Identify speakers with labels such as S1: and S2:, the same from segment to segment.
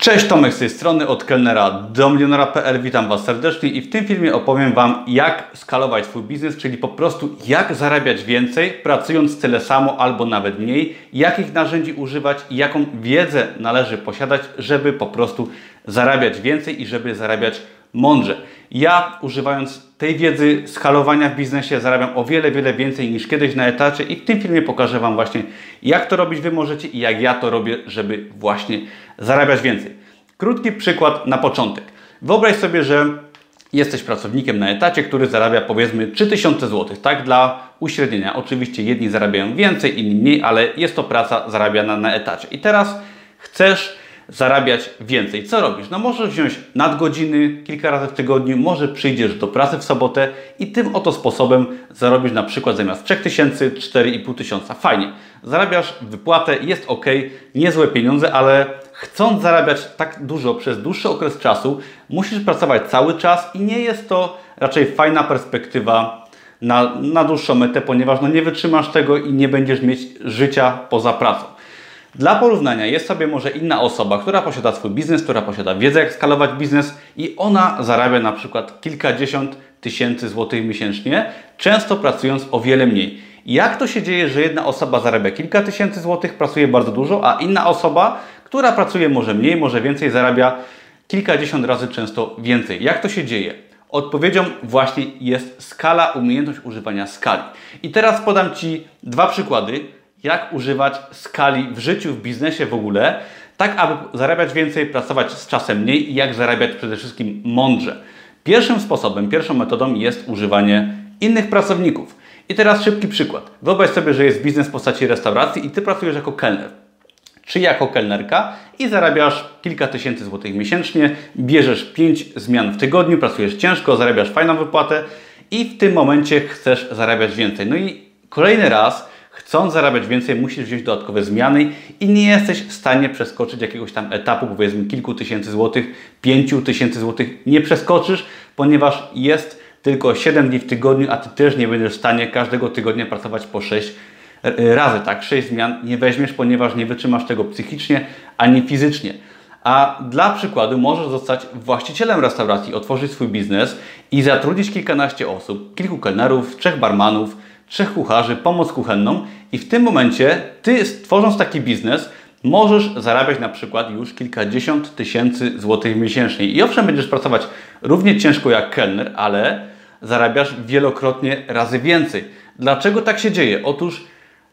S1: Cześć, Tomek z tej strony, od kelnera do milionera.pl. Witam Was serdecznie i w tym filmie opowiem Wam, jak skalować swój biznes, czyli po prostu jak zarabiać więcej, pracując tyle samo albo nawet mniej, jakich narzędzi używać i jaką wiedzę należy posiadać, żeby po prostu zarabiać więcej i żeby zarabiać mądrze. Ja używając tej wiedzy skalowania w biznesie zarabiam o wiele, wiele więcej niż kiedyś na etacie i w tym filmie pokażę Wam właśnie jak to robić Wy możecie i jak ja to robię, żeby właśnie zarabiać więcej. Krótki przykład na początek. Wyobraź sobie, że jesteś pracownikiem na etacie, który zarabia powiedzmy 3000 zł, tak dla uśrednienia. Oczywiście jedni zarabiają więcej, inni mniej, ale jest to praca zarabiana na etacie. I teraz chcesz zarabiać więcej. Co robisz? No możesz wziąć nadgodziny kilka razy w tygodniu, może przyjdziesz do pracy w sobotę i tym oto sposobem zarobisz na przykład zamiast 3000 4,5 tysiąca. Fajnie. Zarabiasz wypłatę, jest ok, niezłe pieniądze, ale chcąc zarabiać tak dużo przez dłuższy okres czasu, musisz pracować cały czas i nie jest to raczej fajna perspektywa na, na dłuższą metę, ponieważ no nie wytrzymasz tego i nie będziesz mieć życia poza pracą. Dla porównania jest sobie może inna osoba, która posiada swój biznes, która posiada wiedzę jak skalować biznes i ona zarabia na przykład kilkadziesiąt tysięcy złotych miesięcznie, często pracując o wiele mniej. Jak to się dzieje, że jedna osoba zarabia kilka tysięcy złotych, pracuje bardzo dużo, a inna osoba, która pracuje może mniej, może więcej, zarabia kilkadziesiąt razy często więcej? Jak to się dzieje? Odpowiedzią właśnie jest skala, umiejętność używania skali. I teraz podam Ci dwa przykłady jak używać skali w życiu, w biznesie w ogóle, tak aby zarabiać więcej, pracować z czasem mniej i jak zarabiać przede wszystkim mądrze. Pierwszym sposobem, pierwszą metodą jest używanie innych pracowników. I teraz szybki przykład. Wyobraź sobie, że jest biznes w postaci restauracji i Ty pracujesz jako kelner czy jako kelnerka i zarabiasz kilka tysięcy złotych miesięcznie, bierzesz pięć zmian w tygodniu, pracujesz ciężko, zarabiasz fajną wypłatę i w tym momencie chcesz zarabiać więcej. No i kolejny raz Chcąc zarabiać więcej, musisz wziąć dodatkowe zmiany i nie jesteś w stanie przeskoczyć jakiegoś tam etapu, powiedzmy kilku tysięcy złotych, pięciu tysięcy złotych. Nie przeskoczysz, ponieważ jest tylko 7 dni w tygodniu, a Ty też nie będziesz w stanie każdego tygodnia pracować po 6 e, razy, tak? 6 zmian nie weźmiesz, ponieważ nie wytrzymasz tego psychicznie ani fizycznie. A dla przykładu możesz zostać właścicielem restauracji, otworzyć swój biznes i zatrudnić kilkanaście osób, kilku kelnerów, trzech barmanów, trzech kucharzy, pomoc kuchenną i w tym momencie Ty tworząc taki biznes możesz zarabiać na przykład już kilkadziesiąt tysięcy złotych miesięcznie. I owszem, będziesz pracować równie ciężko jak kelner, ale zarabiasz wielokrotnie razy więcej. Dlaczego tak się dzieje? Otóż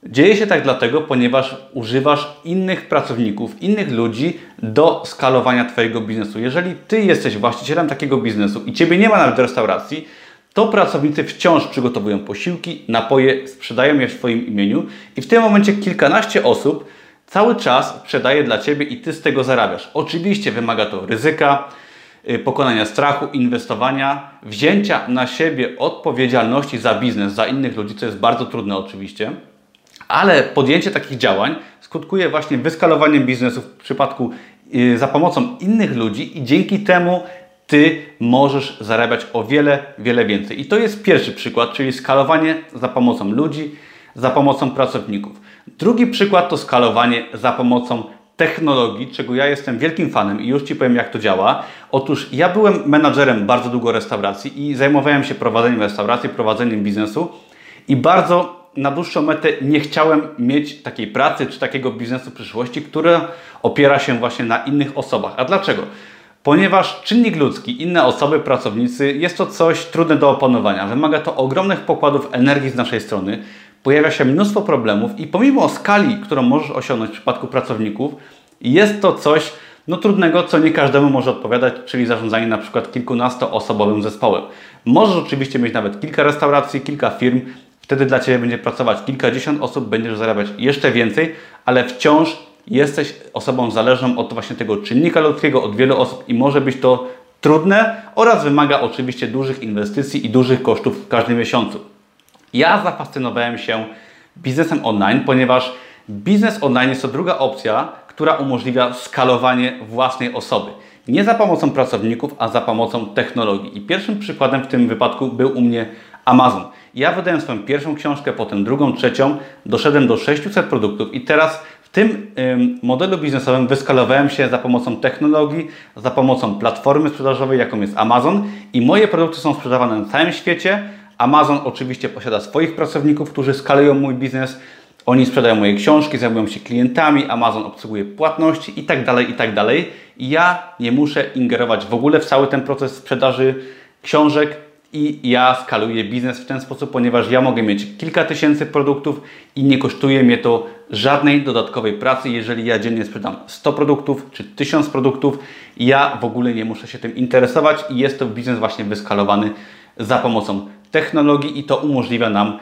S1: dzieje się tak dlatego, ponieważ używasz innych pracowników, innych ludzi do skalowania Twojego biznesu. Jeżeli Ty jesteś właścicielem takiego biznesu i Ciebie nie ma nawet restauracji, to pracownicy wciąż przygotowują posiłki, napoje, sprzedają je w swoim imieniu i w tym momencie kilkanaście osób cały czas sprzedaje dla Ciebie i Ty z tego zarabiasz. Oczywiście wymaga to ryzyka, y, pokonania strachu, inwestowania, wzięcia na siebie odpowiedzialności za biznes, za innych ludzi, co jest bardzo trudne oczywiście, ale podjęcie takich działań skutkuje właśnie wyskalowaniem biznesu w przypadku y, za pomocą innych ludzi i dzięki temu ty możesz zarabiać o wiele, wiele więcej. I to jest pierwszy przykład, czyli skalowanie za pomocą ludzi, za pomocą pracowników. Drugi przykład to skalowanie za pomocą technologii, czego ja jestem wielkim fanem i już Ci powiem, jak to działa. Otóż ja byłem menadżerem bardzo długo restauracji i zajmowałem się prowadzeniem restauracji, prowadzeniem biznesu i bardzo na dłuższą metę nie chciałem mieć takiej pracy czy takiego biznesu w przyszłości, który opiera się właśnie na innych osobach. A dlaczego? Ponieważ czynnik ludzki, inne osoby, pracownicy, jest to coś trudne do opanowania. Wymaga to ogromnych pokładów energii z naszej strony. Pojawia się mnóstwo problemów i pomimo skali, którą możesz osiągnąć w przypadku pracowników, jest to coś no, trudnego, co nie każdemu może odpowiadać, czyli zarządzanie na przykład kilkunastoosobowym zespołem. Możesz oczywiście mieć nawet kilka restauracji, kilka firm, wtedy dla Ciebie będzie pracować kilkadziesiąt osób, będziesz zarabiać jeszcze więcej, ale wciąż jesteś osobą zależną od właśnie tego czynnika ludzkiego, od wielu osób i może być to trudne oraz wymaga oczywiście dużych inwestycji i dużych kosztów w każdym miesiącu. Ja zafascynowałem się biznesem online, ponieważ biznes online jest to druga opcja, która umożliwia skalowanie własnej osoby. Nie za pomocą pracowników, a za pomocą technologii. I pierwszym przykładem w tym wypadku był u mnie Amazon. Ja wydałem swoją pierwszą książkę, potem drugą, trzecią, doszedłem do 600 produktów i teraz W tym ym, modelu biznesowym wyskalowałem się za pomocą technologii, za pomocą platformy sprzedażowej, jaką jest Amazon i moje produkty są sprzedawane na całym świecie. Amazon oczywiście posiada swoich pracowników, którzy skalują mój biznes. Oni sprzedają moje książki, zajmują się klientami, Amazon obsługuje płatności i tak dalej, i tak. I ja nie muszę ingerować w ogóle w cały ten proces sprzedaży książek, i ja skaluję biznes w ten sposób, ponieważ ja mogę mieć kilka tysięcy produktów i nie kosztuje mnie to żadnej dodatkowej pracy. Jeżeli ja dziennie sprzedam 100 produktów czy 1000 produktów, ja w ogóle nie muszę się tym interesować i jest to biznes właśnie wyskalowany za pomocą technologii i to umożliwia nam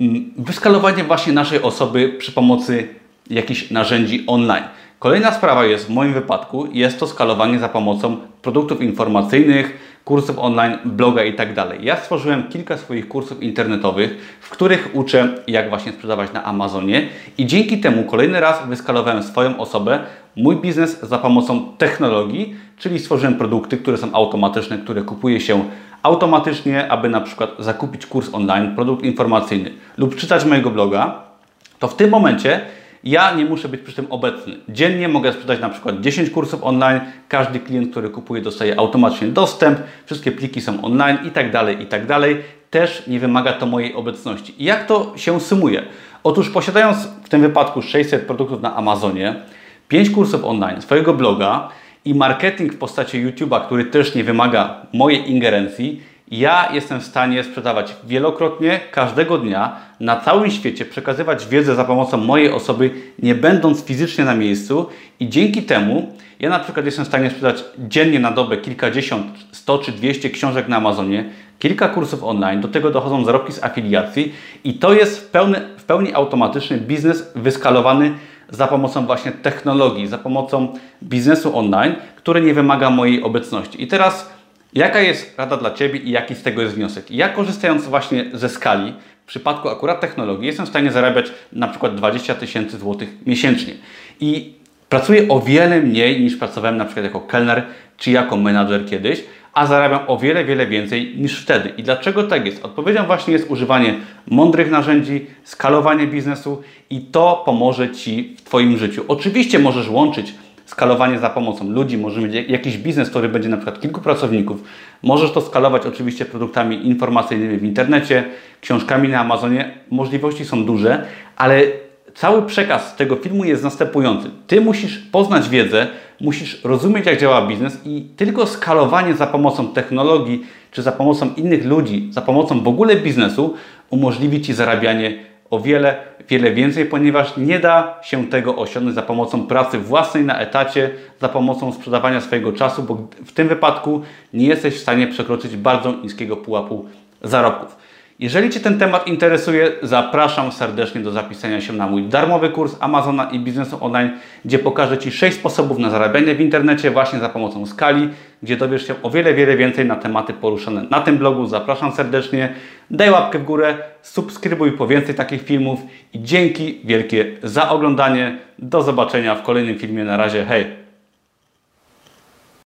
S1: mm, wyskalowanie właśnie naszej osoby przy pomocy jakichś narzędzi online. Kolejna sprawa jest w moim wypadku, jest to skalowanie za pomocą produktów informacyjnych, kursów online, bloga i tak dalej. Ja stworzyłem kilka swoich kursów internetowych, w których uczę, jak właśnie sprzedawać na Amazonie i dzięki temu kolejny raz wyskalowałem swoją osobę, mój biznes za pomocą technologii, czyli stworzyłem produkty, które są automatyczne, które kupuje się automatycznie, aby na przykład zakupić kurs online, produkt informacyjny lub czytać mojego bloga, to w tym momencie ja nie muszę być przy tym obecny. Dziennie mogę sprzedać na przykład 10 kursów online. Każdy klient, który kupuje, dostaje automatycznie dostęp. Wszystkie pliki są online i tak dalej, i tak dalej. Też nie wymaga to mojej obecności. Jak to się sumuje? Otóż posiadając w tym wypadku 600 produktów na Amazonie, 5 kursów online, swojego bloga i marketing w postaci YouTube'a, który też nie wymaga mojej ingerencji, ja jestem w stanie sprzedawać wielokrotnie, każdego dnia, na całym świecie, przekazywać wiedzę za pomocą mojej osoby, nie będąc fizycznie na miejscu. I dzięki temu ja na przykład jestem w stanie sprzedać dziennie na dobę kilkadziesiąt, sto czy dwieście książek na Amazonie, kilka kursów online, do tego dochodzą zarobki z afiliacji. I to jest w pełni, w pełni automatyczny biznes wyskalowany za pomocą właśnie technologii, za pomocą biznesu online, który nie wymaga mojej obecności. I teraz Jaka jest rada dla Ciebie i jaki z tego jest wniosek? Ja korzystając właśnie ze skali, w przypadku akurat technologii, jestem w stanie zarabiać na przykład 20 tysięcy złotych miesięcznie. I pracuję o wiele mniej niż pracowałem na przykład jako kelner czy jako menadżer kiedyś, a zarabiam o wiele, wiele więcej niż wtedy. I dlaczego tak jest? Odpowiedzią właśnie jest używanie mądrych narzędzi, skalowanie biznesu i to pomoże Ci w Twoim życiu. Oczywiście możesz łączyć skalowanie za pomocą ludzi, może mieć jakiś biznes, który będzie na przykład kilku pracowników. Możesz to skalować oczywiście produktami informacyjnymi w internecie, książkami na Amazonie. Możliwości są duże, ale cały przekaz tego filmu jest następujący. Ty musisz poznać wiedzę, musisz rozumieć, jak działa biznes i tylko skalowanie za pomocą technologii czy za pomocą innych ludzi, za pomocą w ogóle biznesu umożliwi Ci zarabianie o wiele, wiele więcej, ponieważ nie da się tego osiągnąć za pomocą pracy własnej na etacie, za pomocą sprzedawania swojego czasu, bo w tym wypadku nie jesteś w stanie przekroczyć bardzo niskiego pułapu zarobków. Jeżeli Cię ten temat interesuje, zapraszam serdecznie do zapisania się na mój darmowy kurs Amazona i biznesu online, gdzie pokażę Ci 6 sposobów na zarabianie w internecie właśnie za pomocą skali, gdzie dowiesz się o wiele, wiele więcej na tematy poruszane na tym blogu. Zapraszam serdecznie, daj łapkę w górę, subskrybuj po więcej takich filmów i dzięki wielkie za oglądanie. Do zobaczenia w kolejnym filmie. Na razie, hej!